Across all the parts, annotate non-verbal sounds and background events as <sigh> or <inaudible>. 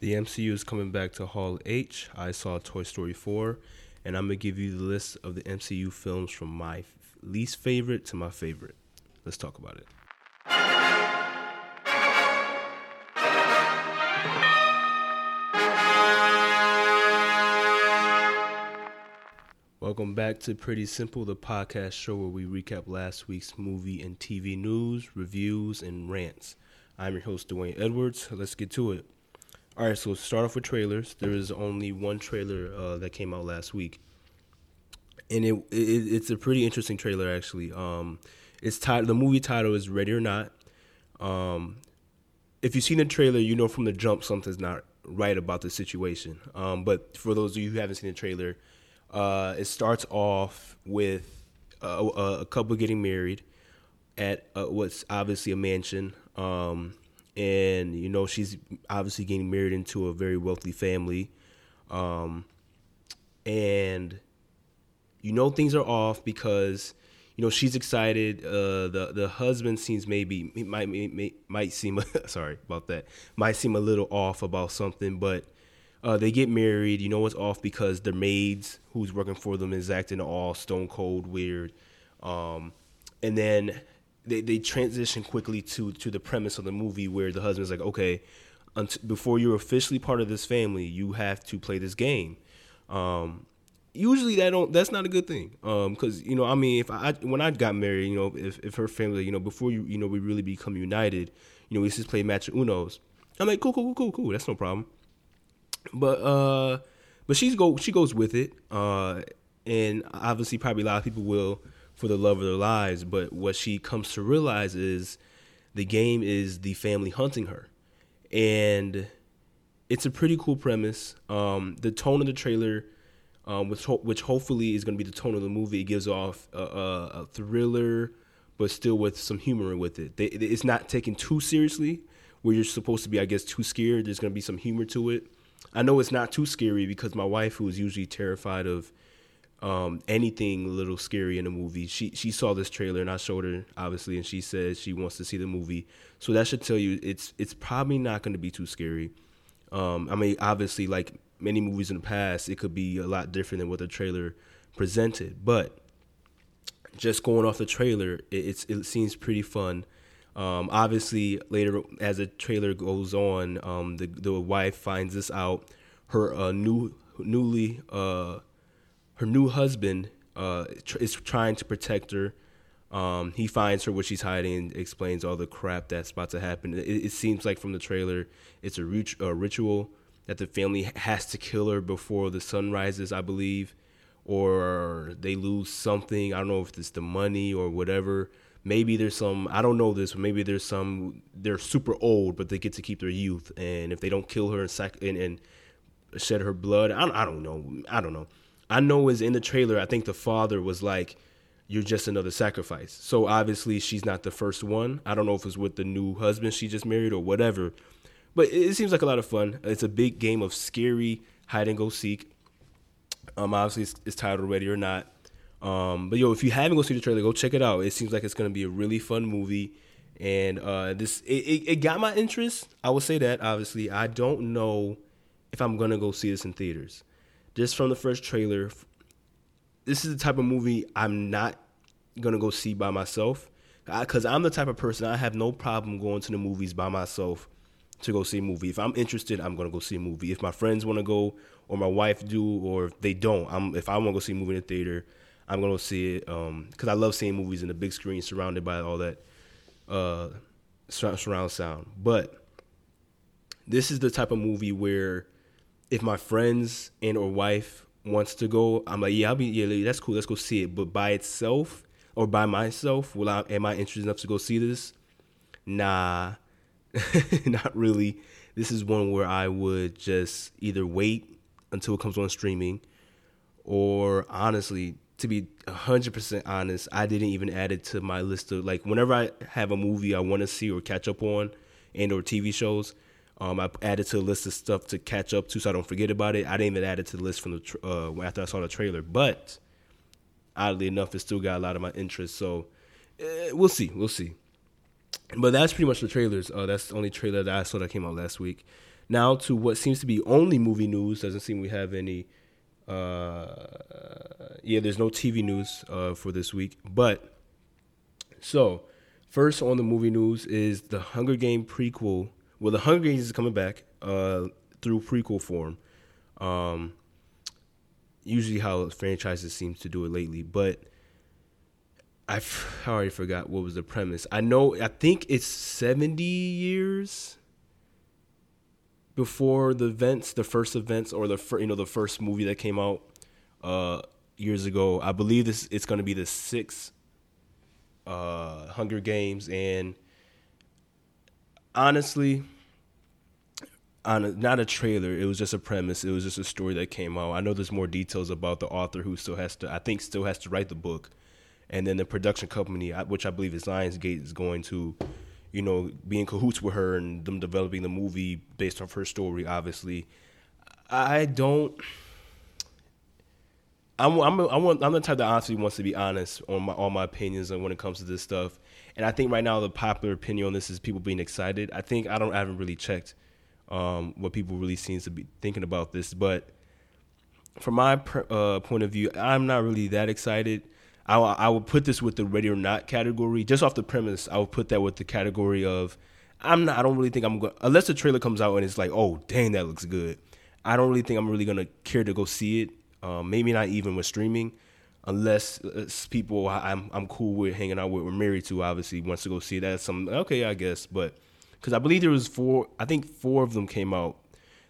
The MCU is coming back to Hall H. I saw Toy Story 4, and I'm going to give you the list of the MCU films from my least favorite to my favorite. Let's talk about it. Welcome back to Pretty Simple, the podcast show where we recap last week's movie and TV news, reviews, and rants. I'm your host, Dwayne Edwards. Let's get to it. All right, so start off with trailers. There is only one trailer uh, that came out last week, and it, it it's a pretty interesting trailer actually. Um, it's titled the movie title is Ready or Not. Um, if you've seen the trailer, you know from the jump something's not right about the situation. Um, but for those of you who haven't seen the trailer, uh, it starts off with a, a couple getting married at uh, what's obviously a mansion. Um, and you know she's obviously getting married into a very wealthy family, um, and you know things are off because you know she's excited. Uh, the the husband seems maybe might might, might seem <laughs> sorry about that might seem a little off about something, but uh, they get married. You know it's off because the maids who's working for them is acting all stone cold weird, um, and then they, they transition quickly to to the premise of the movie where the husband's like, okay, before you're officially part of this family, you have to play this game. Um, usually that don't that's not a good thing. Because um, you know I mean if I when I got married you know if, if her family you know before you you know we really become united you know we just play match unos. I'm like cool cool cool cool. That's no problem. But uh but she's go she goes with it uh and obviously probably a lot of people will for the love of their lives. But what she comes to realize is the game is the family hunting her. And it's a pretty cool premise. Um, the tone of the trailer, um, which, ho- which hopefully is going to be the tone of the movie, it gives off a, a, a thriller, but still with some humor with it. They, it's not taken too seriously, where you're supposed to be, I guess, too scared. There's going to be some humor to it. I know it's not too scary because my wife, who is usually terrified of um, anything a little scary in the movie. She she saw this trailer and I showed her obviously, and she said she wants to see the movie. So that should tell you it's it's probably not going to be too scary. Um, I mean, obviously, like many movies in the past, it could be a lot different than what the trailer presented. But just going off the trailer, it, it seems pretty fun. Um, obviously, later as the trailer goes on, um, the the wife finds this out. Her uh, new newly uh, her new husband uh, is trying to protect her. Um, he finds her where she's hiding and explains all the crap that's about to happen. It, it seems like from the trailer, it's a, rit- a, ritual that the family has to kill her before the sun rises, I believe, or they lose something. I don't know if it's the money or whatever. Maybe there's some, I don't know this, but maybe there's some, they're super old, but they get to keep their youth. And if they don't kill her and, sac- and, and shed her blood, I, I don't know. I don't know I know is in the trailer. I think the father was like, "You're just another sacrifice." So obviously she's not the first one. I don't know if it's with the new husband she just married or whatever, but it, seems like a lot of fun. It's a big game of scary hide and go seek. Um, obviously it's, it's titled "Ready or Not." Um, but yo, if you haven't go see the trailer, go check it out. It seems like it's gonna be a really fun movie, and uh, this it, it, it got my interest. I will say that. Obviously, I don't know if I'm gonna go see this in theaters just from the first trailer, this is the type of movie I'm not gonna go see by myself. Because I'm the type of person I have no problem going to the movies by myself to go see a movie. If I'm interested, I'm gonna go see a movie. If my friends want to go, or my wife do, or if they don't, I'm if I want to go see a movie in the theater, I'm gonna go see it. Um, because I love seeing movies in the big screen, surrounded by all that uh surround sound. But this is the type of movie where if my friends and or wife wants to go, I'm like, yeah, I'll be yeah, that's cool. Let's go see it. But by itself or by myself, will I am I interested enough to go see this? Nah, <laughs> not really. This is one where I would just either wait until it comes on streaming, or honestly, to be hundred percent honest, I didn't even add it to my list of like whenever I have a movie I want to see or catch up on, and or TV shows. Um, I added to a list of stuff to catch up to, so I don't forget about it. I didn't even add it to the list from the tra- uh, after I saw the trailer, but oddly enough, it still got a lot of my interest. So uh, we'll see, we'll see. But that's pretty much the trailers. Uh, that's the only trailer that I saw that came out last week. Now to what seems to be only movie news. Doesn't seem we have any. Uh, yeah, there's no TV news uh, for this week. But so first on the movie news is the Hunger Game prequel. Well, the Hunger Games is coming back uh, through prequel form. Um, usually how franchises seems to do it lately, but I already forgot what was the premise. I know I think it's 70 years before the events, the first events or the fir- you know the first movie that came out uh, years ago. I believe this it's going to be the sixth uh, Hunger Games and honestly on a, not a trailer. It was just a premise. It was just a story that came out. I know there's more details about the author who still has to. I think still has to write the book, and then the production company, which I believe is Lionsgate, is going to, you know, be in cahoots with her and them developing the movie based off her story. Obviously, I don't. I'm I'm I'm, I'm the type that honestly wants to be honest on my all my opinions and when it comes to this stuff. And I think right now the popular opinion on this is people being excited. I think I don't I haven't really checked um, what people really seems to be thinking about this, but from my uh, point of view, I'm not really that excited. I, I would put this with the ready or not category, just off the premise. I would put that with the category of I'm not. I don't really think I'm going unless the trailer comes out and it's like, oh dang, that looks good. I don't really think I'm really gonna care to go see it. Um, maybe not even with streaming, unless people I'm I'm cool with hanging out with. We're married to obviously wants to go see that. Some okay, I guess, but because I believe there was four. I think four of them came out.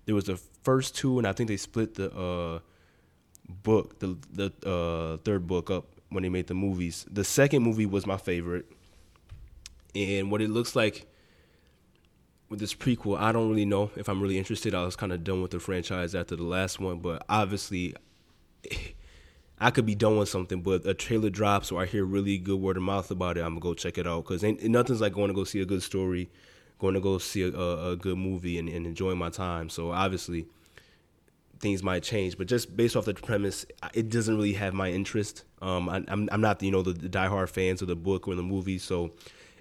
There was the first two, and I think they split the uh, book, the the uh, third book up when they made the movies. The second movie was my favorite, and what it looks like with this prequel, I don't really know if I'm really interested. I was kind of done with the franchise after the last one, but obviously. I could be doing something, but a trailer drops or I hear really good word of mouth about it, I'm gonna go check it out because nothing's like going to go see a good story, going to go see a, a, good movie and, and enjoying my time. So obviously, things might change, but just based off the premise, it doesn't really have my interest. Um, I, am I'm not you know the, the diehard fans of the book or the movie, so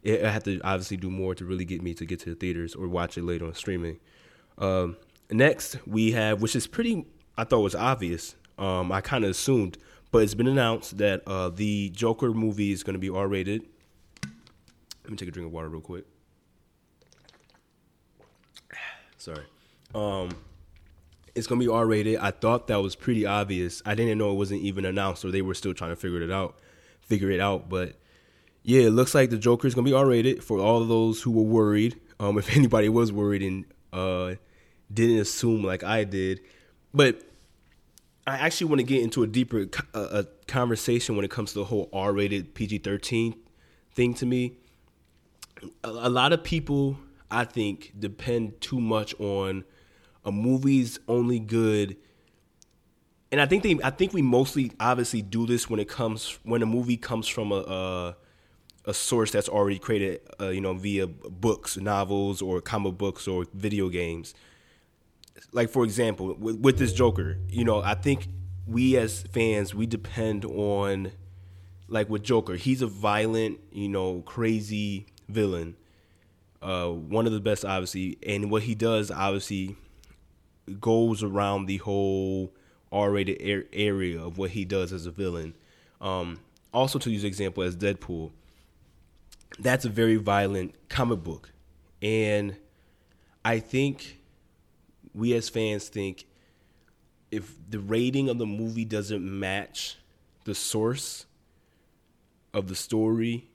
it, I have to obviously do more to really get me to get to the theaters or watch it later on streaming. Um, next we have, which is pretty, I thought was obvious. Um, I kind of assumed, but it's been announced that uh, the Joker movie is going to be R rated. Let me take a drink of water real quick. <sighs> Sorry. Um, it's gonna be R rated. I thought that was pretty obvious. I didn't know it wasn't even announced, or they were still trying to figure it out, figure it out. But yeah, it looks like the Joker is gonna be R rated for all those who were worried. Um, <laughs> if anybody was worried and uh, didn't assume like I did, but I actually want to get into a deeper a conversation when it comes to the whole R rated PG thirteen thing. To me, a, a lot of people I think depend too much on a movie's only good and I think they I think we mostly obviously do this when it comes when a movie comes from a a, a source that's already created uh, you know via books, novels or comic books or video games. Like for example, with, with this Joker, you know, I think we as fans we depend on like with Joker, he's a violent, you know, crazy villain. Uh, one of the best, obviously, and what he does, obviously, goes around the whole R-rated area of what he does as a villain. Um, also, to use example as Deadpool, that's a very violent comic book, and I think we as fans think if the rating of the movie doesn't match the source of the story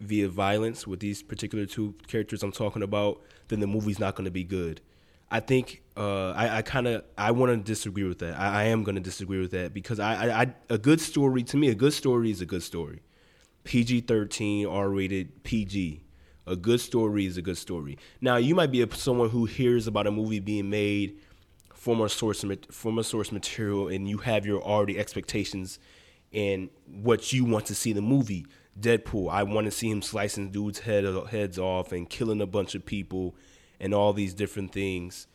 via violence with these particular two characters I'm talking about, then the movie's not going to be good. I think uh, I, I kind of I want to disagree with that. I, I am going to disagree with that because I, I, I, a good story to me a good story is a good story. PG thirteen R rated PG. A good story is a good story. Now you might be a, someone who hears about a movie being made from a source from a source material and you have your already expectations and what you want to see the movie. Deadpool, I want to see him slicing dudes' head heads off and killing a bunch of people and all these different things.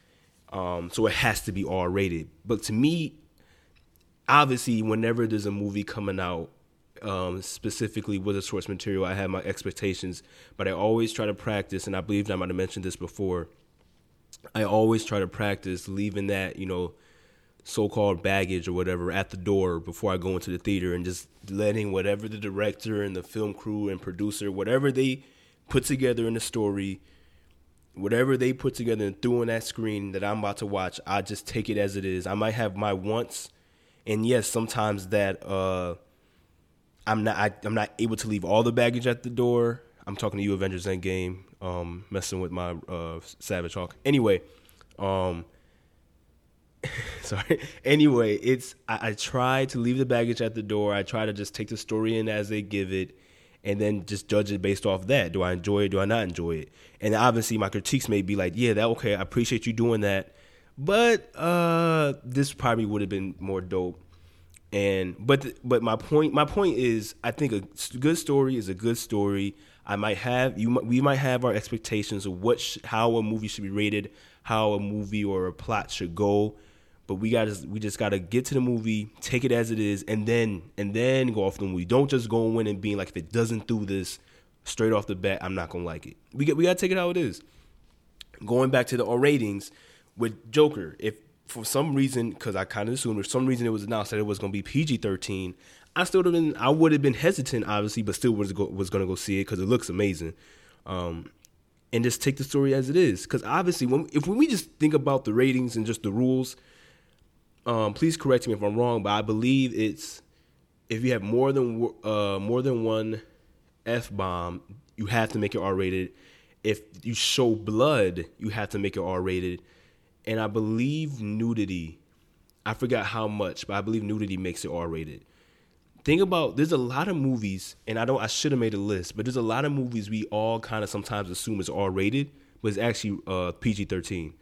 Um, so it has to be R rated. But to me, obviously, whenever there's a movie coming out, um, specifically with the source material, I have my expectations. But I always try to practice, and I believe I might have mentioned this before. I always try to practice leaving that, you know, so-called baggage or whatever at the door before I go into the theater and just letting whatever the director and the film crew and producer, whatever they put together in the story, whatever they put together and threw on that screen that I'm about to watch, I just take it as it is. I might have my wants, and yes, sometimes that uh, I'm not I, am not able to leave all the baggage at the door. I'm talking to you, Avengers Endgame, um, messing with my uh, Savage Hulk. Anyway, um, <laughs> sorry. Anyway, it's I, I try to leave the baggage at the door. I try to just take the story in as they give it, and then just judge it based off that. Do I enjoy it? Do I not enjoy it? And obviously, my critiques may be like, yeah, that okay. I appreciate you doing that, but uh, this probably would have been more dope. And but but my point my point is, I think a good story is a good story. I might have you we might have our expectations of what sh- how a movie should be rated, how a movie or a plot should go but we got to we just got to get to the movie, take it as it is, and then and then go off the movie. Don't just go in and being like, if it doesn't do this straight off the bat, I'm not gonna like it. We get we got to take it how it is. Going back to the R ratings with Joker, if for some reason, because I kind of assumed for some reason it was announced that it was gonna be PG-13, I still would have been I would have been hesitant, obviously, but still was go, was gonna go see it because it looks amazing. Um, and just take the story as it is, because obviously, when if when we just think about the ratings and just the rules um, please correct me if I'm wrong, but I believe it's if you have more than uh, more than one f bomb, you have to make it R rated. If you show blood, you have to make it R rated. And I believe nudity, I forgot how much, but I believe nudity makes it R rated. Think about there's a lot of movies, and I don't I should have made a list, but there's a lot of movies we all kind of sometimes assume is R rated, but it's actually uh, PG thirteen.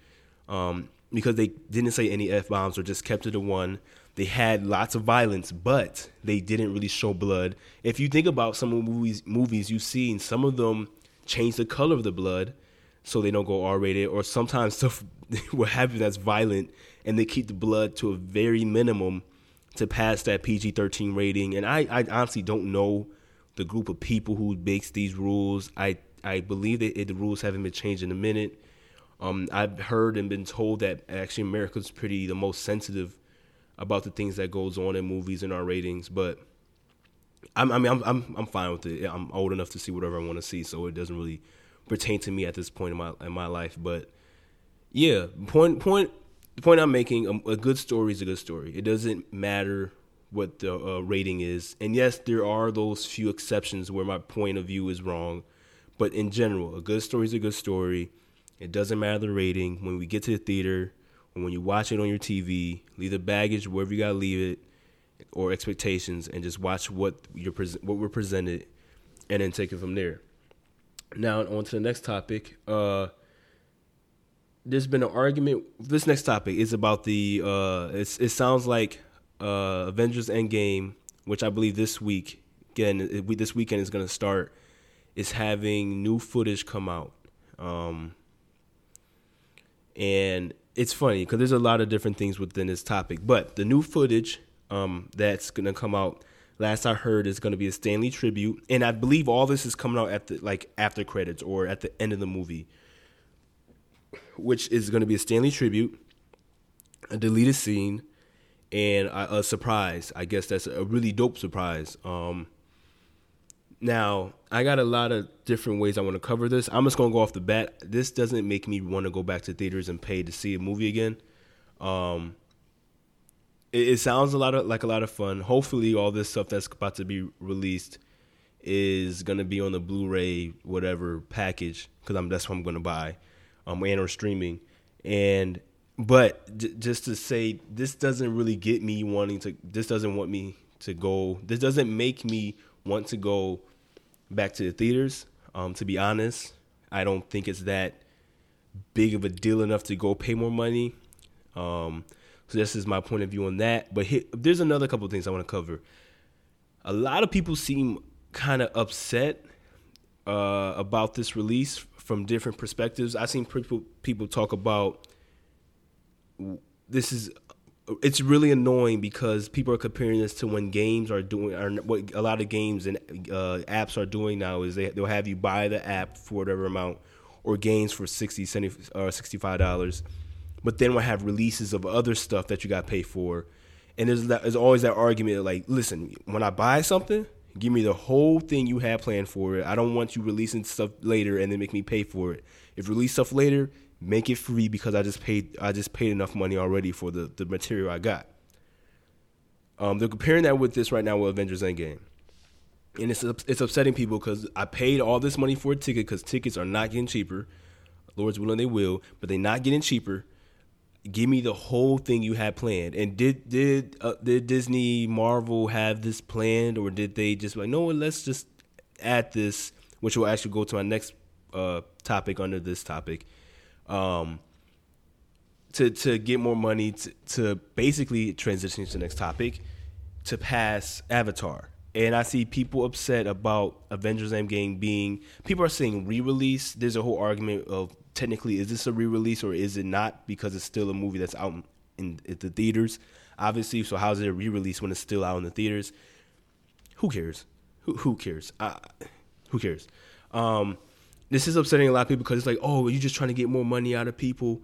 Um, because they didn't say any f bombs or just kept it to one. They had lots of violence, but they didn't really show blood. If you think about some of the movies, movies you've seen, some of them change the color of the blood so they don't go R rated, or sometimes <laughs> stuff will happen that's violent and they keep the blood to a very minimum to pass that PG 13 rating. And I, I honestly don't know the group of people who makes these rules. I, I believe that it, the rules haven't been changed in a minute. Um, I've heard and been told that actually America's pretty the most sensitive about the things that goes on in movies and our ratings, but I'm, I mean, I'm, I'm, I'm fine with it. I'm old enough to see whatever I want to see, so it doesn't really pertain to me at this point in my in my life. But yeah, point point the point I'm making: a, a good story is a good story. It doesn't matter what the uh, rating is, and yes, there are those few exceptions where my point of view is wrong, but in general, a good story is a good story. It doesn't matter the rating. When we get to the theater, or when you watch it on your TV, leave the baggage wherever you gotta leave it, or expectations, and just watch what you're what we're presented, and then take it from there. Now on to the next topic. Uh, there's been an argument. This next topic is about the. Uh, it sounds like uh, Avengers Endgame, which I believe this week again this weekend is going to start, is having new footage come out. Um, and it's funny because there's a lot of different things within this topic. But the new footage um, that's gonna come out, last I heard, is gonna be a Stan Lee tribute, and I believe all this is coming out at the like after credits or at the end of the movie, which is gonna be a Stan Lee tribute, a deleted scene, and a, a surprise. I guess that's a really dope surprise. Um, now, I got a lot of different ways I want to cover this. I'm just going to go off the bat. This doesn't make me want to go back to theaters and pay to see a movie again. Um, it, it sounds a lot of like a lot of fun. Hopefully, all this stuff that's about to be released is to be on the Blu-ray whatever package because I'm that's what I'm to buy, um, and or streaming. And but j- just to say, this doesn't really get me wanting to. This doesn't want me to go. This doesn't make me want to go back to the theaters. Um, to be honest, I don't think it's that big of a deal enough to go pay more money. Um, so this is my point of view on that. But here, there's another couple of things I want to cover. A lot of people seem kind of upset uh, about this release from different perspectives. I've seen people people talk about this is it's really annoying because people are comparing this to when games are doing are what a lot of games and uh, apps are doing now is they they'll have you buy the app for whatever amount or games for 60 70 or 65 dollars but then we'll have releases of other stuff that you got pay for. And there's that, there's always that argument like listen when i buy something give me the whole thing you have planned for it. I don't want you releasing stuff later and then make me pay for it. If release stuff later make it free because i just paid i just paid enough money already for the, the material i got. Um, they're comparing that with this right now with avengers endgame. And it's it's upsetting people because I paid all this money for a ticket because tickets are not getting cheaper. Lord's willing, they will, but they're not getting cheaper. Give me the whole thing you had planned. And did did uh, did Disney Marvel have this planned, or did they just like, no, let's just add this, which will actually go to my next uh, topic under this topic, um, to to get more money to, to basically transition to the next topic, to pass Avatar and I see people upset about Avengers Endgame being. People are saying re-release. There's a whole argument of technically is this a re-release or is it not because it's still a movie that's out in, in the theaters. Obviously, so how's it a re-release when it's still out in the theaters? Who cares? Who who cares? Who cares? Um, this is upsetting a lot of people because it's like, oh, you're just trying to get more money out of people,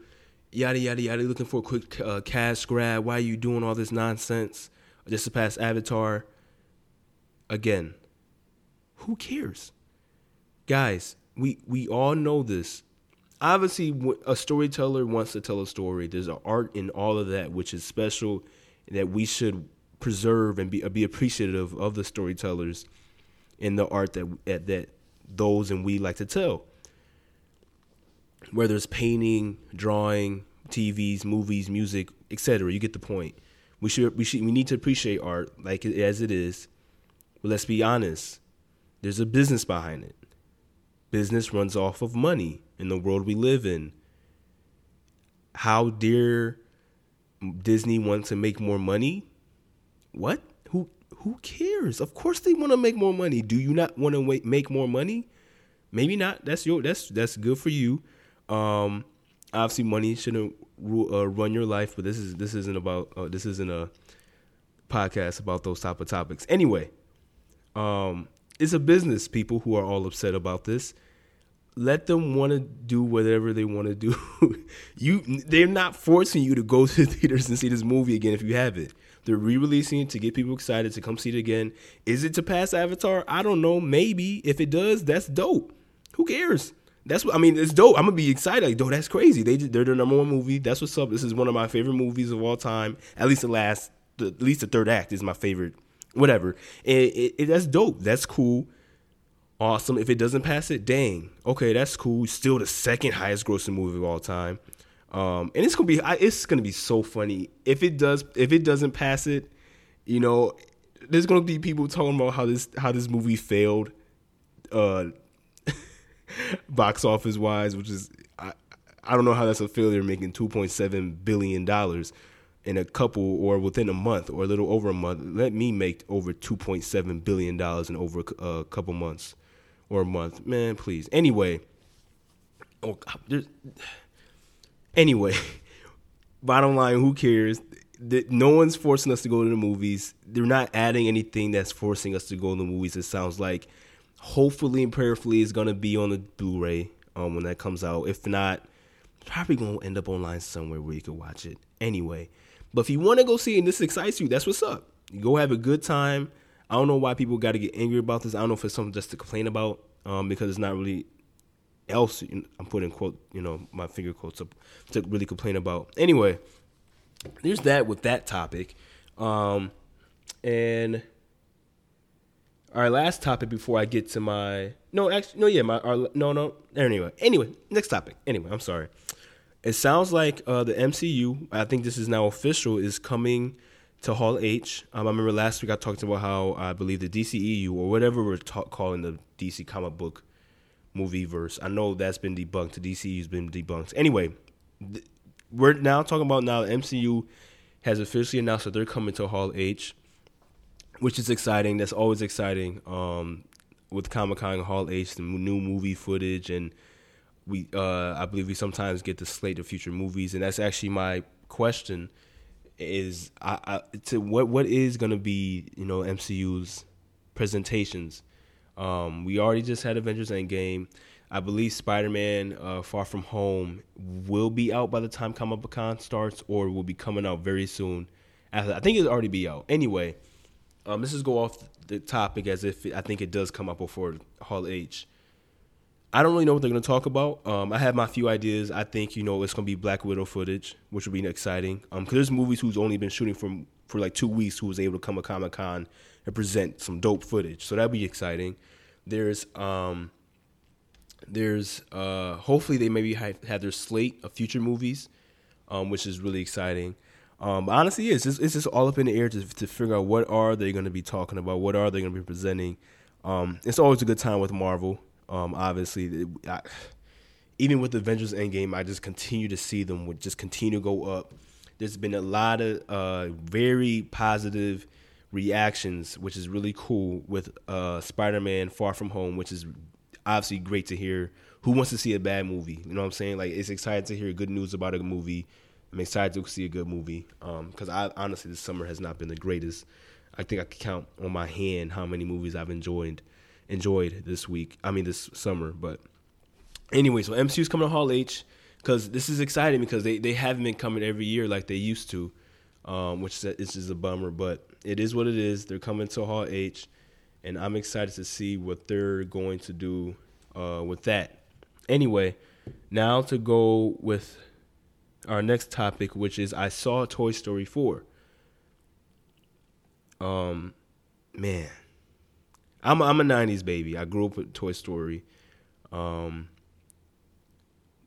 yada yada yada. Looking for a quick uh, cash grab. Why are you doing all this nonsense just to pass Avatar? again, who cares? Guys, we we all know this. Obviously, a storyteller wants to tell a story. There's an art in all of that, which is special, that we should preserve and be uh, be appreciative of the storytellers in the art that that, that those and we like to tell. Whether it's painting, drawing, TVs, movies, music, etc. You get the point. We should we should we need to appreciate art like as it is but let's be honest, there's a business behind it. Business runs off of money in the world we live in. How dare Disney want to make more money? What? Who who cares? Of course they want to make more money. Do you not want to make more money? Maybe not. That's your that's that's good for you. Um, obviously, money shouldn't uh, run your life, but this is this isn't about uh, this isn't a podcast about those type of topics. Anyway, um, it's a business. People who are all upset about this, let them want to do whatever they want to do. <laughs> you, they're not forcing you to go <laughs> to the theaters and see this movie again if you have it. They're re-releasing it to get people excited to come see it again. Is it to pass Avatar? I don't know. Maybe if it does, that's dope. Who cares? That's what I mean. It's dope. I'm gonna be excited. Like, dope. That's crazy. They they're the number one movie. That's what's up. This is one of my favorite movies of all time. At least the last, the, at least the third act is my favorite whatever. It, it, it, that's dope. That's cool. Awesome. If it doesn't pass it, dang. Okay, that's cool. Still the second highest grossing movie of all time. Um, and it's gonna be it's gonna be so funny if it does if it doesn't pass it. You know, there's gonna be people talking about how this how this movie failed, uh, <laughs> box office wise, which is I I don't know how that's a failure making two point seven billion dollars in a couple or within a month or a little over a month, let me make over two point seven billion dollars in over a couple months or a month, man. Please. Anyway, oh, there's, anyway, <laughs> bottom line, who cares? No one's forcing us to go to the movies. They're not adding anything that's forcing us to go to the movies. It sounds like, hopefully and prayerfully, it's gonna be on the Blu-ray um, when that comes out. If not, probably gonna end up online somewhere where you can watch it. Anyway, but if you want to go see it and this excites you, that's what's up. You go have a good time. I don't know why people got to get angry about this. I don't know if it's something just to complain about um, because it's not really else. I'm putting quote, you know, my finger quotes up to really complain about. Anyway, there's that with that topic. Um, and our last topic before I get to my no, actually, no, yeah, my our, no, no. Anyway, anyway, next topic. Anyway, I'm sorry it sounds like uh, the MCU, I think this is now official, is coming to Hall H. Um, I remember last week I talked about how I believe the DCEU or whatever we're ta- calling the DC comic book movie verse. I know that's been debunked. The DCEU's been debunked. Anyway, th- we're now talking about now MCU has officially announced that they're coming to Hall H, which is exciting. That's always exciting. Um, with Comic Con Hall H, the new movie footage and we uh, I believe we sometimes get the slate of future movies, and that's actually my question: is I, I to what what is going to be you know MCU's presentations? Um, we already just had Avengers Endgame. I believe Spider-Man: uh, Far From Home will be out by the time Comic Con starts, or will be coming out very soon. After I think it'll already be out. Anyway, um, let's just go off the topic as if I think it does come up before Hall H. I don't really know what they're going to talk about. Um, I have my few ideas. I think you know it's going to be Black Widow footage, which will be exciting. Um, because there's movies who's only been shooting for for like two weeks who was able to come to Comic Con and present some dope footage, so that'll be exciting. There's um, there's uh, hopefully they maybe have, have their slate of future movies, um, which is really exciting. Um, honestly, it's just it's just all up in the air to to figure out what are they going to be talking about, what are they going to be presenting. Um, it's always a good time with Marvel. Um, obviously, I, even with Avengers Endgame, I just continue to see them would just continue to go up. There's been a lot of uh, very positive reactions, which is really cool with uh, Spider-Man: Far From Home, which is obviously great to hear. Who wants to see a bad movie? You know what I'm saying? Like it's exciting to hear good news about a movie. I'm excited to see a good movie because um, I honestly this summer has not been the greatest. I think I can count on my hand how many movies I've enjoyed enjoyed this week. I mean, this summer. But anyway, so MCU's coming to Hall H because this is exciting because they, they haven't been coming every year like they used to, um, which is, is a bummer. But it is what it is. They're coming to Hall H, and I'm excited to see what they're going to do uh, with that. Anyway, now to go with our next topic, which is I saw Toy Story 4. Um, man, I'm I'm a '90s baby. I grew up with Toy Story. Um,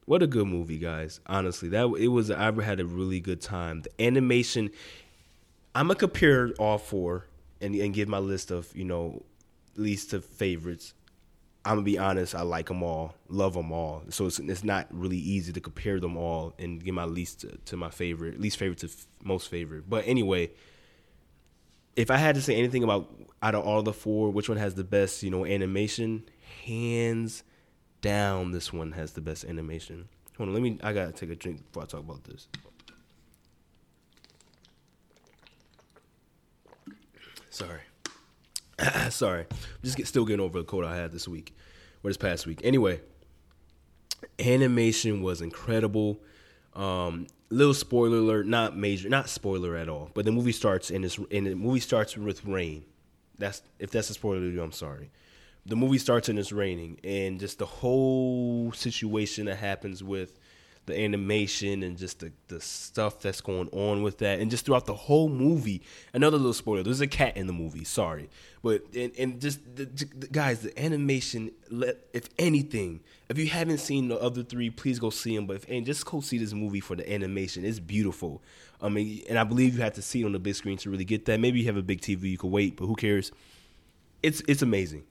what a good movie, guys! Honestly, that it was. I had a really good time. The animation. I'm gonna compare all four and and give my list of you know least to favorites. I'm gonna be honest. I like them all, love them all. So it's it's not really easy to compare them all and give my least to, to my favorite, least favorite to f- most favorite. But anyway, if I had to say anything about out of all the four, which one has the best, you know, animation? Hands down, this one has the best animation. Hold on, let me. I gotta take a drink before I talk about this. Sorry, <coughs> sorry. I'm just get, still getting over the cold I had this week, or this past week. Anyway, animation was incredible. Um, little spoiler alert, not major, not spoiler at all. But the movie starts and it's and the movie starts with rain. That's if that's a spoiler to you, I'm sorry. The movie starts and it's raining, and just the whole situation that happens with the animation and just the, the stuff that's going on with that. And just throughout the whole movie another little spoiler there's a cat in the movie sorry. But and, and just the, the, guys the animation if anything if you haven't seen the other three please go see them but if, and just go see this movie for the animation. It's beautiful. I mean and i believe you have to see it on the big screen to really get that. Maybe you have a big tv you can wait but who cares? It's it's amazing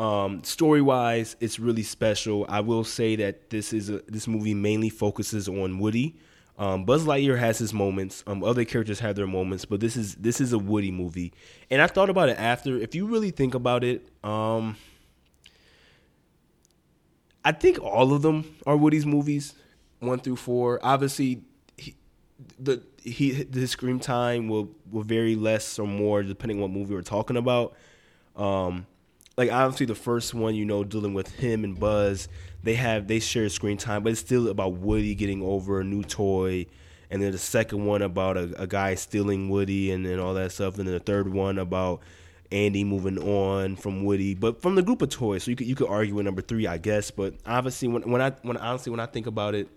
um, story wise, it's really special. I will say that this is a, this movie mainly focuses on Woody. Um, Buzz Lightyear has his moments. Um, other characters have their moments, but this is this is a Woody movie. And I thought about it after. If you really think about it, um, I think all of them are Woody's movies, one through four. Obviously, he, the he the screen time will will vary less or more depending on what movie we're talking about. Um, like obviously the first one, you know, dealing with him and Buzz, they have they share screen time, but it's still about Woody getting over a new toy. And then the second one about a, a guy stealing Woody and, then all that stuff. And then the third one about Andy moving on from Woody, but from the group of toys. So you could you could argue with number three, I guess. But obviously, when when I when honestly when I think about it,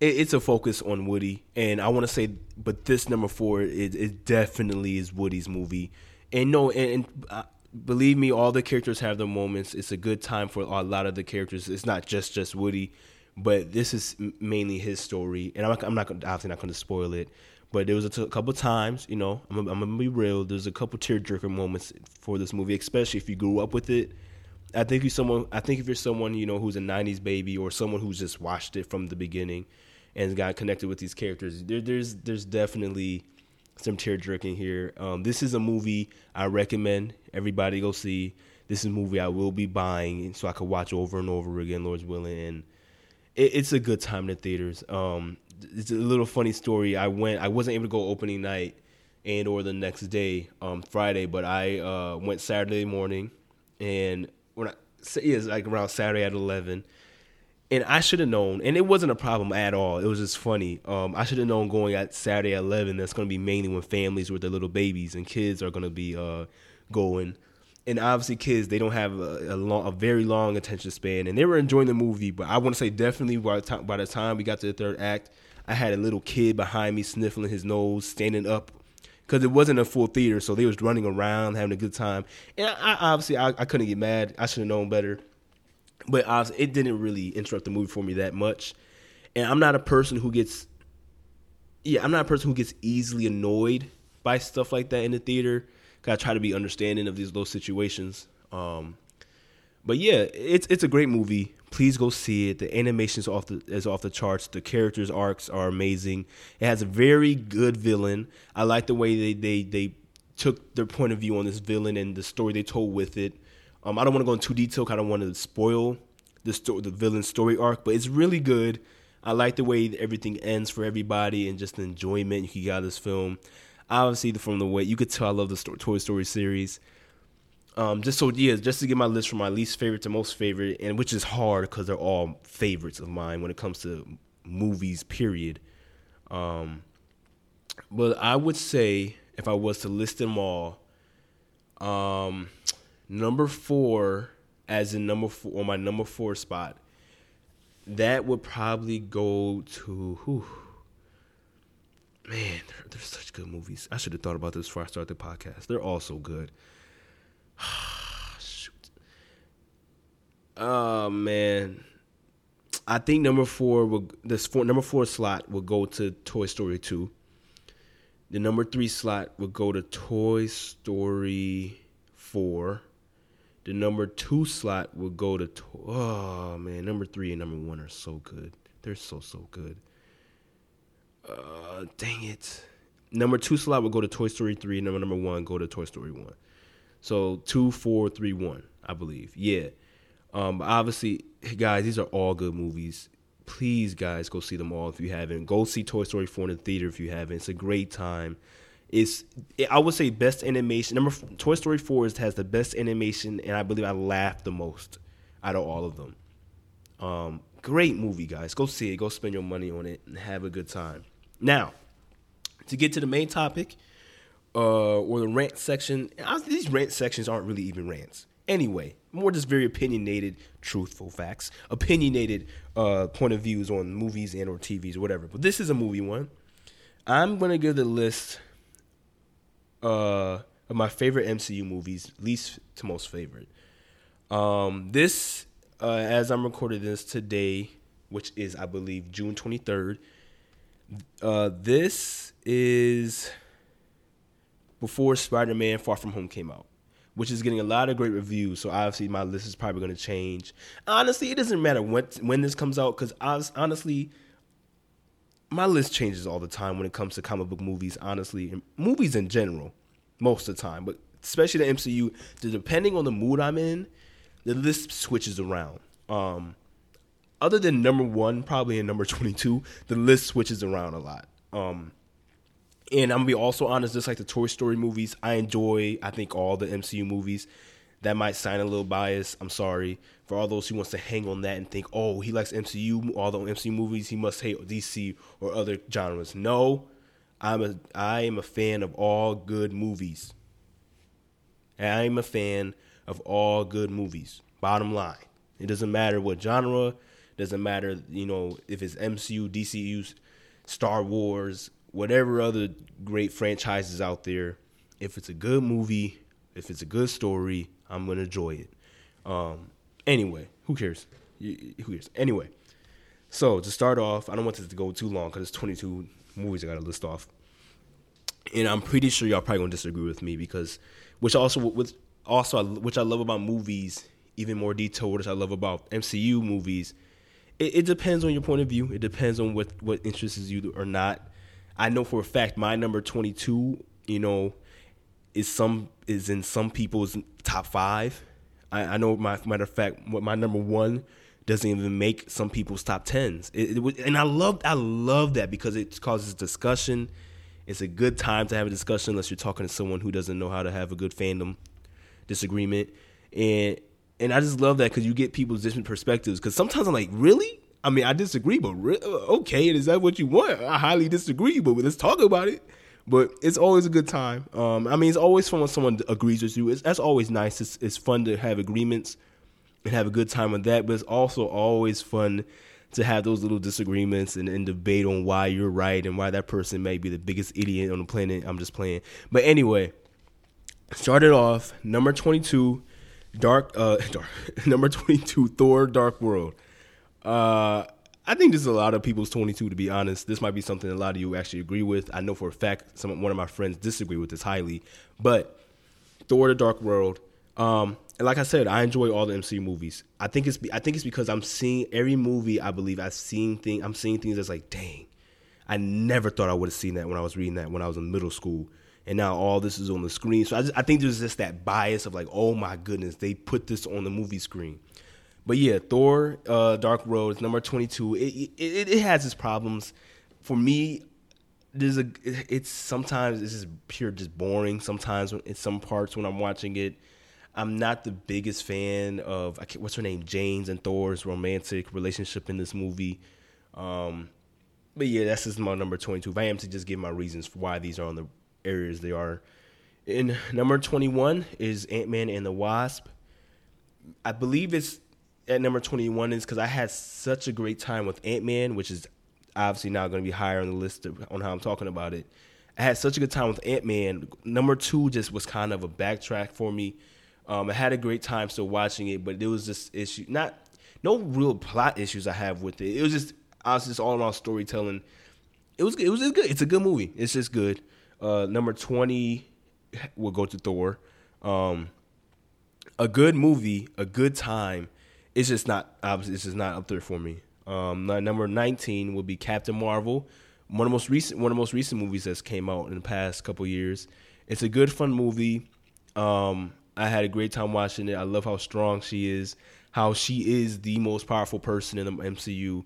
it it's a focus on Woody, and I want to say, but this number four, it, it definitely is Woody's movie. And no, and, and uh, believe me, all the characters have their moments. It's a good time for a lot of the characters. It's not just just Woody, but this is mainly his story. And I'm not, I'm not obviously not going to spoil it. But there was a couple times, you know, I'm, I'm gonna be real. There's a couple tearjerker moments for this movie, especially if you grew up with it. I think you someone. I think if you're someone you know who's a '90s baby or someone who's just watched it from the beginning and got connected with these characters, there, there's there's definitely some tear jerking here. Um, this is a movie I recommend everybody go see. This is a movie I will be buying so I could watch over and over again, Lord's willing. And it, it's a good time in the theaters. Um, it's a little funny story. I went. I wasn't able to go opening night and or the next day, um, Friday, but I uh, went Saturday morning, and when I it's like around Saturday at eleven. And I should have known, and it wasn't a problem at all. It was just funny. Um, I should have known going at Saturday at eleven. That's going to be mainly when families with their little babies and kids are going to be uh, going. And obviously, kids they don't have a, a, long, a very long attention span, and they were enjoying the movie. But I want to say definitely by the time by the time we got to the third act, I had a little kid behind me sniffling his nose, standing up because it wasn't a full theater, so they was running around having a good time. And I, I obviously I, I, couldn't get mad. I should have known better, but it didn't really interrupt the movie for me that much. And I'm not a person who gets, yeah, I'm not a person who gets easily annoyed by stuff like that in the theater. Cause I try to be understanding of these those situations. Um, but yeah, it's it's a great movie. Please go see it. The animation is off the is off the charts. The characters arcs are amazing. It has a very good villain. I like the way they they they took their point of view on this villain and the story they told with it. Um, I don't want to go into detail. I don't want to spoil the story, the villain story arc, but it's really good. I like the way everything ends for everybody and just the enjoyment you can get out of this film. Obviously, from the way you could tell, I love the story, Toy Story series. Um, just so yeah, just to get my list from my least favorite to most favorite, and which is hard because they're all favorites of mine when it comes to movies. Period. Um, but I would say if I was to list them all, um, number four, as in number four on my number four spot, that would probably go to whew, man. They're, they're such good movies. I should have thought about this before I started the podcast. They're all so good. <sighs> Shoot. Oh man. I think number four will this four, number four slot will go to Toy Story two. The number three slot will go to Toy Story four. The number two slot will go to oh man, number three and number one are so good. They're so so good. Uh, dang it. Number two slot will go to Toy Story three. Number number one go to Toy Story one. So two, four, three, one, I believe. Yeah. Um, obviously, guys, these are all good movies. Please, guys, go see them all if you haven't. Go see Toy Story 4 in the theater if you haven't. It's a great time. It's I would say best animation. Number Toy Story 4 is, has the best animation, and I believe I laughed the most out of all of them. Um, great movie, guys. Go see it. Go spend your money on it and have a good time. Now, to get to the main topic, uh, or the rant section. These rant sections aren't really even rants. Anyway, more just very opinionated, truthful facts, opinionated uh, point of views on movies and or TVs or whatever. But this is a movie one. I'm gonna give the list uh, of my favorite MCU movies, least to most favorite. Um, this, uh, as I'm recording this today, which is I believe June 23rd. Uh, this is before Spider Man Far From Home came out, which is getting a lot of great reviews. So obviously, my list is probably going to change. Honestly, it doesn't matter when when this comes out because honestly, my list changes all the time when it comes to comic book movies. Honestly, and movies in general, most of the time, but especially the MCU. Depending on the mood I'm in, the list switches around. Um, other than number one, probably in number <laughs> 22, the list switches around a lot. Um, and I'm gonna be also honest, just like the Toy Story movies, I enjoy. I think all the MCU movies. That might sound a little biased. I'm sorry for all those who wants to hang on that and think, oh, he likes MCU, all the MCU movies. He must hate DC or other genres. No, I'm a I am a fan of all good movies. I am a fan of all good movies. Bottom line, it doesn't matter what genre. Doesn't matter, you know, if it's MCU, DCU, Star Wars, whatever other great franchises out there, if it's a good movie, if it's a good story, I'm gonna enjoy it. Um, anyway, who cares? Who cares? Anyway, so to start off, I don't want this to go too long because it's 22 movies I gotta list off, and I'm pretty sure y'all probably gonna disagree with me because, which also with also which I love about movies, even more detail, which I love about MCU movies. It, it depends on your point of view. It depends on what what interests you or not. I know for a fact my number 22, you know, is some is in some people's top five. I, I know my matter of fact, what my number one doesn't even make some people's top tens. It, it, and I love I love that because it causes discussion. It's a good time to have a discussion unless you're talking to someone who doesn't know how to have a good fandom disagreement. And and I just love that because you get people's different perspectives. Because sometimes I'm like, really? I mean, I disagree, but re- okay, is that what you want? I highly disagree, but let's talk about it. But it's always a good time. Um, I mean, it's always fun when someone agrees with you. It's, that's always nice. It's, it's fun to have agreements and have a good time with that. But it's also always fun to have those little disagreements and, and debate on why you're right and why that person may be the biggest idiot on the planet. I'm just playing. But anyway, started off number 22, Dark, uh, <laughs> Dark, <laughs> number 22, Thor: Dark World. Uh, I think this is a lot of people's 22. To be honest, this might be something a lot of you actually agree with. I know for a fact some one of my friends disagree with this highly, but Thor: The Dark World. Um, and like I said, I enjoy all the MCU movies. I think it's I think it's because I'm seeing every movie. I believe I've seen thing. I'm seeing things that's like, dang, I never thought I would have seen that when I was reading that when I was in middle school. And now all this is on the screen. So I, just, I think there's just that bias of like, oh my goodness, they put this on the movie screen. But yeah, Thor: uh, Dark World is number 22. It, it it has its problems. For me, there's a it's sometimes it's just pure just boring. Sometimes in some parts when I'm watching it, I'm not the biggest fan of what's her name, Jane's and Thor's romantic relationship in this movie. Um, but yeah, that's just my number 22. If I am to just give my reasons for why these are on the areas they are. In number 21 is Ant Man and the Wasp. I believe it's at number 21 is because I had such a great time with Ant Man, which is obviously now going to be higher on the list of, on how I'm talking about it. I had such a good time with Ant Man. Number two just was kind of a backtrack for me. Um, I had a great time still watching it, but there was just issue, not no real plot issues I have with it. It was just was just all in all storytelling. It was it was good. It's a good movie. It's just good. Uh, number twenty will go to Thor. Um, a good movie, a good time it's just not obviously it's just not up there for me. Um, number nineteen would be Captain Marvel, one of the most recent one of the most recent movies that's came out in the past couple years. It's a good fun movie. Um, I had a great time watching it. I love how strong she is, how she is the most powerful person in the MCU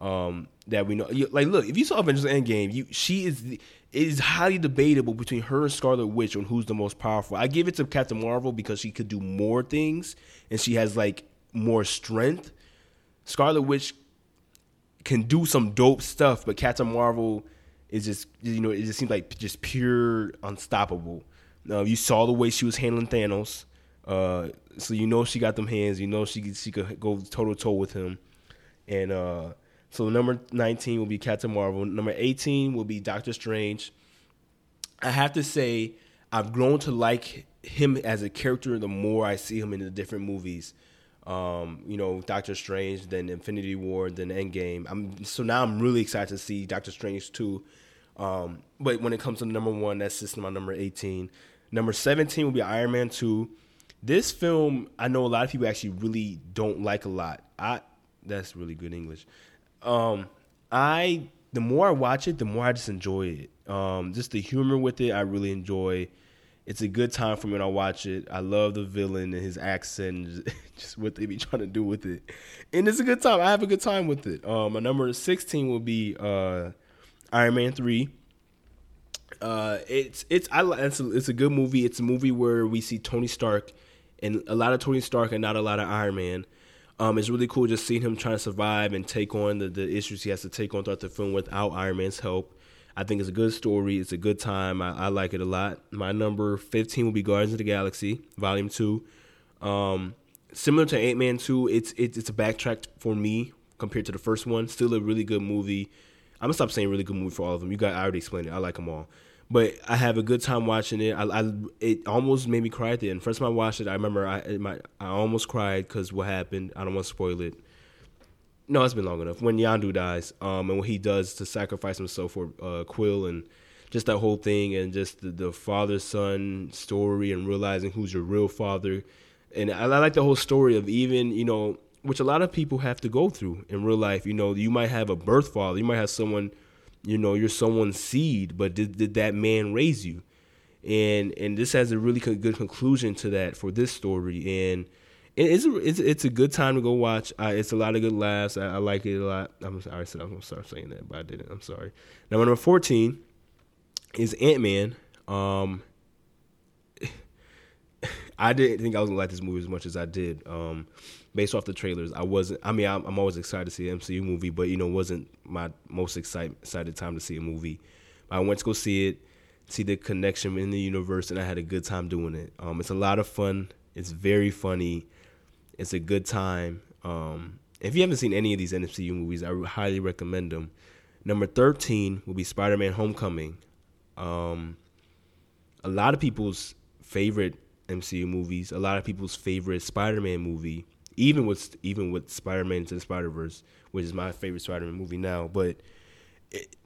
um, that we know. Like, look, if you saw Avengers Endgame, you she is the, it is highly debatable between her and Scarlet Witch on who's the most powerful. I give it to Captain Marvel because she could do more things and she has like more strength. Scarlet Witch can do some dope stuff, but Captain Marvel is just you know it just seems like just pure unstoppable. Uh, you saw the way she was handling Thanos, uh, so you know she got them hands. You know she she could go toe to toe with him, and uh, so number nineteen will be Captain Marvel. Number eighteen will be Doctor Strange. I have to say I've grown to like him as a character the more I see him in the different movies um, you know, Doctor Strange, then Infinity War, then Endgame. I'm so now I'm really excited to see Doctor Strange two. Um, but when it comes to number one, that's just my number eighteen. Number seventeen will be Iron Man two. This film, I know a lot of people actually really don't like a lot. I that's really good English. Um, I the more I watch it, the more I just enjoy it. Um, just the humor with it, I really enjoy it's a good time for me when I watch it. I love the villain and his accent, <laughs> just what they be trying to do with it, and it's a good time. I have a good time with it. Um, my number sixteen will be uh, Iron Man three. Uh, it's it's I it's a, it's a good movie. It's a movie where we see Tony Stark and a lot of Tony Stark and not a lot of Iron Man. Um, it's really cool just seeing him trying to survive and take on the, the issues he has to take on throughout the film without Iron Man's help. I think it's a good story. It's a good time. I, I like it a lot. My number 15 will be Guardians of the Galaxy, Volume 2. Um, similar to Ant Man 2, it's, it's, it's a backtrack for me compared to the first one. Still a really good movie. I'm gonna stop saying really good movie for all of them. You got I already explained it. I like them all, but I have a good time watching it. I, I it almost made me cry at the end. First time I watched it, I remember I my, I almost cried because what happened. I don't want to spoil it no, it's been long enough. When Yondu dies, um, and what he does to sacrifice himself for uh, Quill, and just that whole thing, and just the, the father son story, and realizing who's your real father, and I, I like the whole story of even you know, which a lot of people have to go through in real life. You know, you might have a birth father, you might have someone, you know, you're someone's seed, but did did that man raise you? And and this has a really good conclusion to that for this story, and it's a, it's it's a good time to go watch. Uh, it's a lot of good laughs. I, I like it a lot. I'm sorry, I'm gonna start saying that, but I didn't. I'm sorry. Now number fourteen is Ant Man. Um, <laughs> I didn't think I was gonna like this movie as much as I did. Um, based off the trailers, I wasn't. I mean, I'm, I'm, always excited to see an MCU movie, but you know, wasn't my most excited excited time to see a movie. I went to go see it, see the connection in the universe, and I had a good time doing it. Um, it's a lot of fun. It's very funny. It's a good time. Um, if you haven't seen any of these MCU movies, I highly recommend them. Number 13 will be Spider Man Homecoming. Um, a lot of people's favorite MCU movies, a lot of people's favorite Spider Man movie, even with even with Spider Man into the Spider Verse, which is my favorite Spider Man movie now. But it,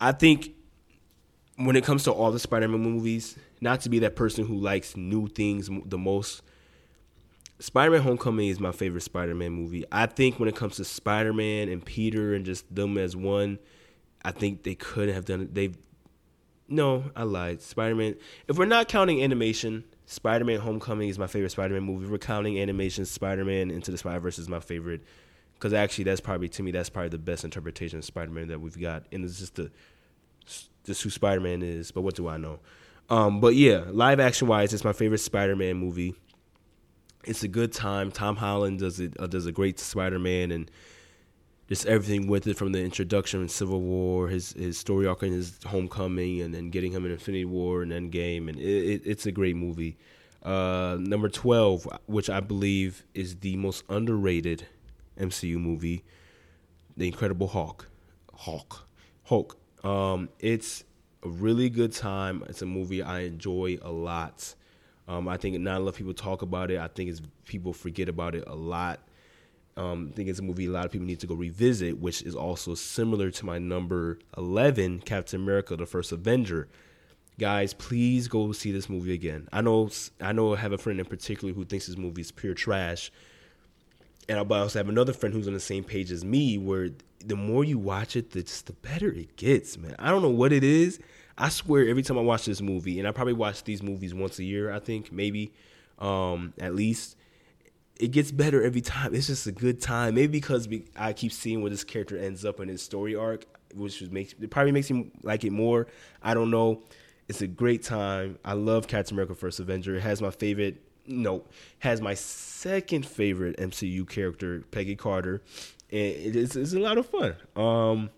I think when it comes to all the Spider Man movies, not to be that person who likes new things the most, Spider Man Homecoming is my favorite Spider Man movie. I think when it comes to Spider Man and Peter and just them as one, I think they could have done it. They no, I lied. Spider Man. If we're not counting animation, Spider Man Homecoming is my favorite Spider Man movie. If we're counting animation, Spider Man Into the Spider Verse is my favorite. Because actually, that's probably to me that's probably the best interpretation of Spider Man that we've got, and it's just the just who Spider Man is. But what do I know? Um, but yeah, live action wise, it's my favorite Spider Man movie. It's a good time. Tom Holland does it uh, does a great Spider Man, and just everything with it from the introduction in Civil War, his his story arc in his Homecoming, and then getting him in Infinity War and Endgame, and it, it, it's a great movie. Uh, number twelve, which I believe is the most underrated MCU movie, The Incredible Hulk. Hulk, Hulk. Um, it's a really good time. It's a movie I enjoy a lot. Um, I think not enough people talk about it. I think it's people forget about it a lot. Um, I think it's a movie a lot of people need to go revisit, which is also similar to my number 11, Captain America: The First Avenger. Guys, please go see this movie again. I know, I know, I have a friend in particular who thinks this movie is pure trash, and I also have another friend who's on the same page as me, where the more you watch it, the just the better it gets, man. I don't know what it is. I swear, every time I watch this movie, and I probably watch these movies once a year, I think maybe, um, at least it gets better every time. It's just a good time. Maybe because I keep seeing where this character ends up in his story arc, which makes it probably makes me like it more. I don't know. It's a great time. I love Captain America: First Avenger. It has my favorite. No, has my second favorite MCU character, Peggy Carter, and it's, it's a lot of fun. Um,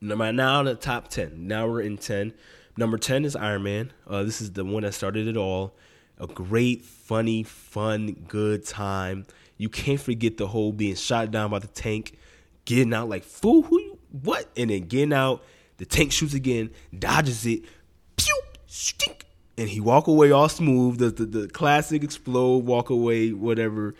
now the top ten. Now we're in ten. Number ten is Iron Man. Uh, this is the one that started it all a great, funny, fun, good time. You can't forget the whole being shot down by the tank, getting out like fool, who you, what? And then getting out, the tank shoots again, dodges it, pew, stink, and he walk away all smooth. The, the classic explode, walk away, whatever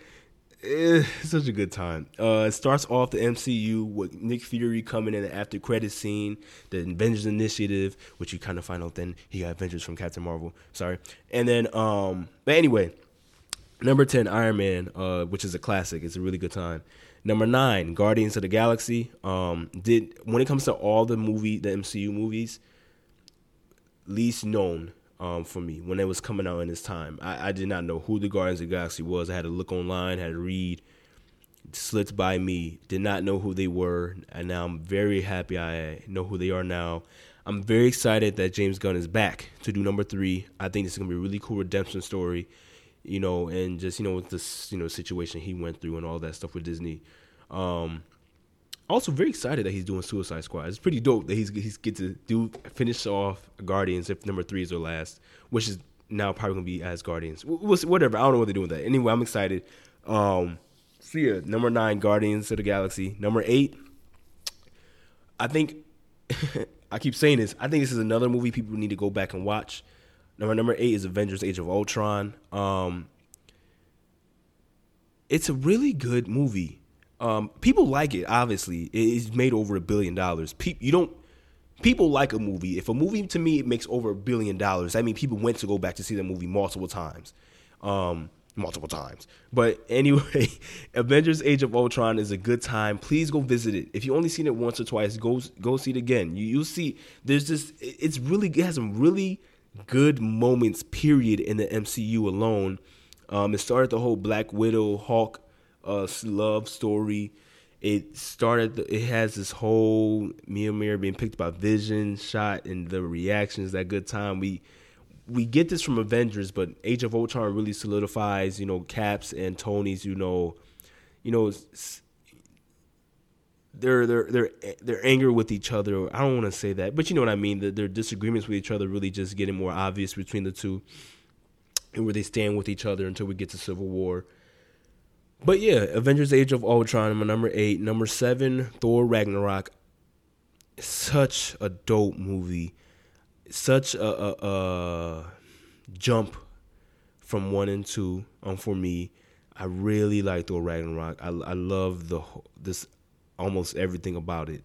it's eh, such a good time. Uh, it starts off the MCU with Nick Fury coming in the after credit scene, the Avengers Initiative, which you kind of find out then he got Avengers from Captain Marvel. Sorry, and then um, but anyway, number ten, Iron Man, uh, which is a classic. It's a really good time. Number nine, Guardians of the Galaxy. Um, did when it comes to all the movie, the MCU movies, least known um, for me when it was coming out in this time. I, I, did not know who the Guardians of the Galaxy was. I had to look online, had to read. Slipped by me. Did not know who they were, and now I'm very happy I know who they are now. I'm very excited that James Gunn is back to do number three. I think this is gonna be a really cool redemption story, you know, and just you know with this you know situation he went through and all that stuff with Disney. Um, also very excited that he's doing Suicide Squad. It's pretty dope that he's he's get to do finish off Guardians if number three is their last, which is now probably gonna be as Guardians. Whatever. I don't know what they're doing with that. Anyway, I'm excited. Um, yeah, number nine, Guardians of the Galaxy. Number eight, I think <laughs> I keep saying this. I think this is another movie people need to go back and watch. Number number eight is Avengers: Age of Ultron. Um, it's a really good movie. Um, people like it. Obviously, it's made over a billion dollars. Pe- you don't. People like a movie. If a movie to me it makes over a billion dollars, I mean people went to go back to see the movie multiple times, um, multiple times. But <laughs> anyway, Avengers: Age of Ultron is a good time. Please go visit it. If you only seen it once or twice, go go see it again. You you'll see. There's just it's really it has some really good moments. Period in the MCU alone. Um, it started the whole Black Widow Hulk uh, love story. It started. It has this whole Mjolnir being picked by Vision shot, and the reactions. That good time we we get this from Avengers, but Age of Ultron really solidifies, you know, Caps and Tony's, you know, you know, their their their their anger with each other. I don't want to say that, but you know what I mean. That their disagreements with each other really just getting more obvious between the two, and where they stand with each other until we get to Civil War. But yeah, Avengers: Age of Ultron, my number eight, number seven, Thor: Ragnarok. Such a dope movie, such a, a, a jump from one and two. Um, for me, I really like Thor: Ragnarok. I I love the this almost everything about it.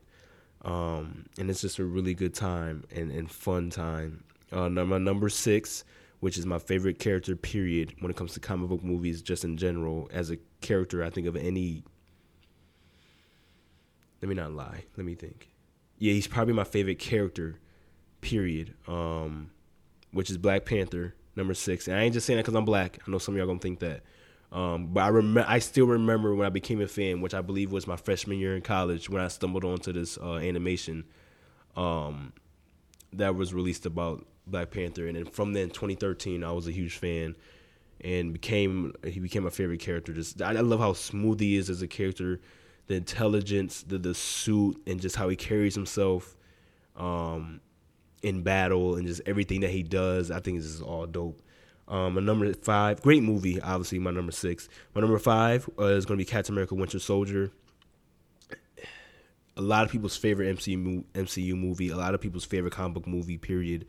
Um, and it's just a really good time and, and fun time. Uh, number number six, which is my favorite character, period, when it comes to comic book movies, just in general. As a character, I think of any. Let me not lie. Let me think. Yeah, he's probably my favorite character, period. Um, which is Black Panther, number six. And I ain't just saying that because I'm black. I know some of y'all gonna think that. Um, but I remember, I still remember when I became a fan, which I believe was my freshman year in college, when I stumbled onto this uh, animation um, that was released about Black Panther, and then from then, 2013, I was a huge fan, and became he became my favorite character. Just I, I love how smooth he is as a character, the intelligence, the the suit, and just how he carries himself um, in battle, and just everything that he does. I think this is all dope. Um, my number five, great movie, obviously my number six. My number five uh, is going to be Captain America: Winter Soldier. A lot of people's favorite MCU MCU movie, a lot of people's favorite comic book movie. Period.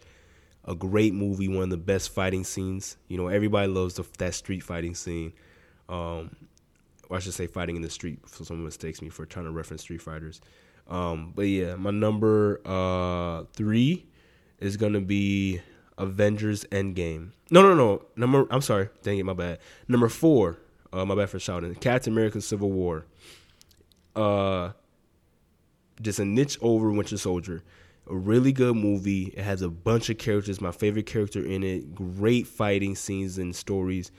A great movie, one of the best fighting scenes. You know, everybody loves the, that street fighting scene. Um, or I should say, fighting in the street. So someone mistakes me for trying to reference Street Fighters. Um, but yeah, my number uh, three is gonna be Avengers Endgame. No, no, no. Number. I'm sorry. Dang it, my bad. Number four. Uh, my bad for shouting. Captain America: Civil War. Uh, just a niche over Winter Soldier. A really good movie. It has a bunch of characters. My favorite character in it. Great fighting scenes and stories.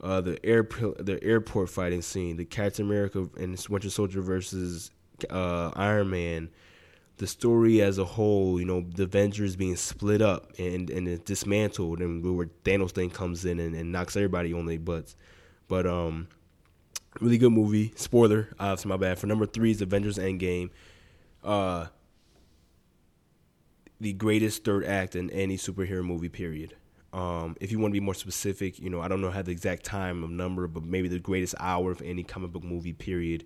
Uh, the airport, the airport fighting scene. The Captain America and Winter Soldier versus uh, Iron Man the story as a whole, you know, the Avengers being split up and and dismantled, and where Thanos thing comes in and, and knocks everybody on their butts. But um, really good movie. Spoiler, obviously my bad. For number three is Avengers Endgame. Uh, the greatest third act in any superhero movie. Period. Um, if you want to be more specific, you know, I don't know how the exact time of number, but maybe the greatest hour of any comic book movie. Period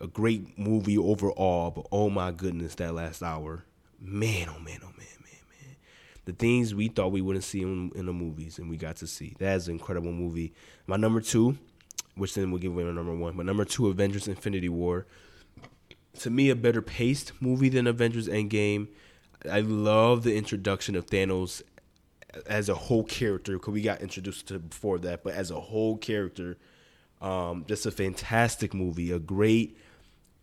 a great movie overall, but oh my goodness, that last hour, man, oh man, oh man, man, man, the things we thought we wouldn't see in, in the movies, and we got to see. That is an incredible movie. My number two, which then we'll give away my number one, but number two, Avengers: Infinity War. To me, a better paced movie than Avengers: Endgame. I love the introduction of Thanos as a whole character because we got introduced to before that, but as a whole character, um, just a fantastic movie, a great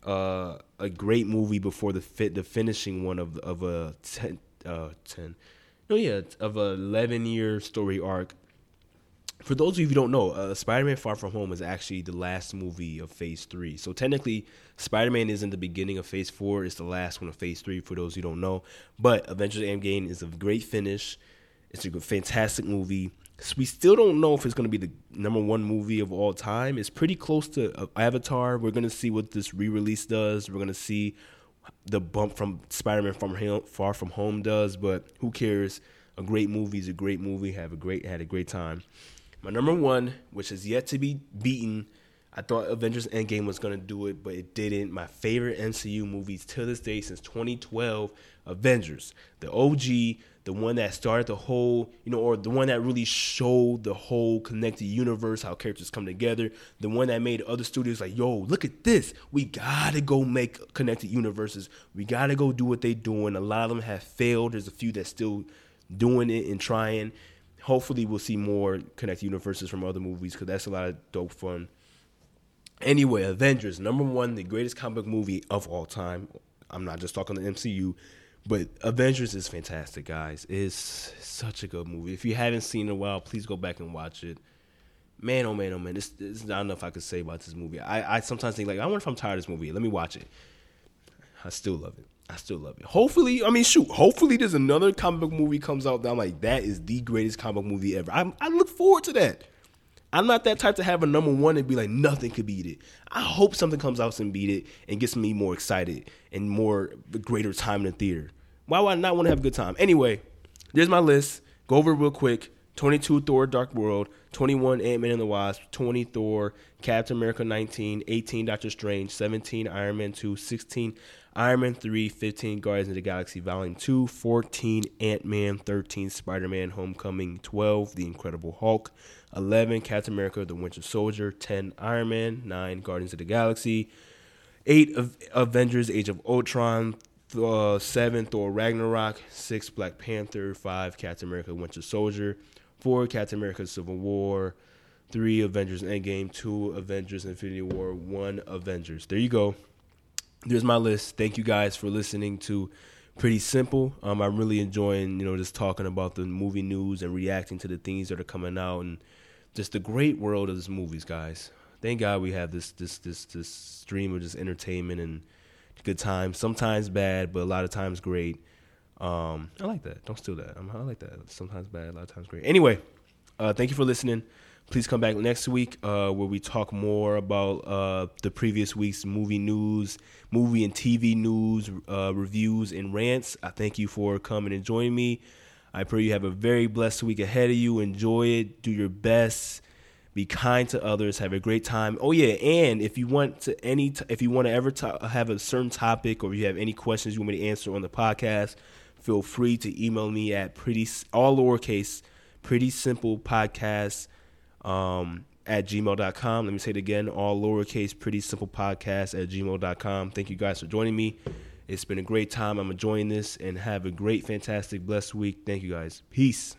uh, a great movie before the the finishing one of of a 10, uh, 10 no yeah of a 11 year story arc for those of you who don't know uh, spider-man far from home is actually the last movie of phase 3 so technically spider-man is in the beginning of phase 4 it's the last one of phase 3 for those who don't know but avengers endgame is a great finish it's a fantastic movie we still don't know if it's going to be the number one movie of all time. It's pretty close to uh, Avatar. We're going to see what this re-release does. We're going to see the bump from Spider-Man from Far From Home does, but who cares? A great movie is a great movie. Have a great had a great time. My number one, which is yet to be beaten, I thought Avengers Endgame was gonna do it, but it didn't. My favorite MCU movies to this day since 2012, Avengers, the OG, the one that started the whole, you know, or the one that really showed the whole connected universe, how characters come together, the one that made other studios like, yo, look at this. We gotta go make connected universes. We gotta go do what they doing. A lot of them have failed. There's a few that still doing it and trying. Hopefully, we'll see more connected universes from other movies because that's a lot of dope fun. Anyway, Avengers, number one, the greatest comic movie of all time. I'm not just talking the MCU. But Avengers is fantastic, guys. It's such a good movie. If you haven't seen it in a while, please go back and watch it. Man, oh man, oh man, it's, it's not enough I could say about this movie. I, I sometimes think like, I wonder if I'm tired of this movie. Let me watch it. I still love it. I still love it. Hopefully, I mean, shoot. Hopefully, there's another comic book movie comes out that I'm like, that is the greatest comic book movie ever. I, I look forward to that. I'm not that type to have a number one and be like nothing could beat it. I hope something comes out and beat it and gets me more excited and more greater time in the theater. Why would I not want to have a good time? Anyway, there's my list. Go over real quick. 22 Thor Dark World, 21 Ant-Man and the Wasp, 20 Thor, Captain America 19, 18 Doctor Strange, 17 Iron Man 2, 16 Iron Man 3, 15 Guardians of the Galaxy Volume 2, 14 Ant-Man, 13 Spider-Man Homecoming, 12 The Incredible Hulk, 11 Captain America The Winter Soldier, 10 Iron Man, 9 Guardians of the Galaxy, 8 Avengers Age of Ultron, uh, 7 Thor Ragnarok, 6 Black Panther, 5 Captain America Winter Soldier, 4 Captain America Civil War, 3 Avengers Endgame, 2 Avengers Infinity War, 1 Avengers. There you go. There's my list. Thank you guys for listening to Pretty Simple. Um, I'm really enjoying, you know, just talking about the movie news and reacting to the things that are coming out and just the great world of these movies, guys. Thank God we have this this this this stream of just entertainment and good times. Sometimes bad, but a lot of times great. Um, I like that. Don't steal that. I'm, I like that. Sometimes bad, a lot of times great. Anyway, uh, thank you for listening. Please come back next week uh, where we talk more about uh, the previous week's movie news, movie and TV news, uh, reviews, and rants. I thank you for coming and joining me. I pray you have a very blessed week ahead of you. Enjoy it. Do your best. Be kind to others. Have a great time. Oh yeah, and if you want to any, t- if you want to ever have a certain topic or you have any questions you want me to answer on the podcast, feel free to email me at pretty all lowercase, pretty simple podcast um, at gmail.com. Let me say it again, all lowercase, pretty simple podcast at gmail.com. Thank you guys for joining me. It's been a great time. I'm enjoying this and have a great, fantastic, blessed week. Thank you guys. Peace.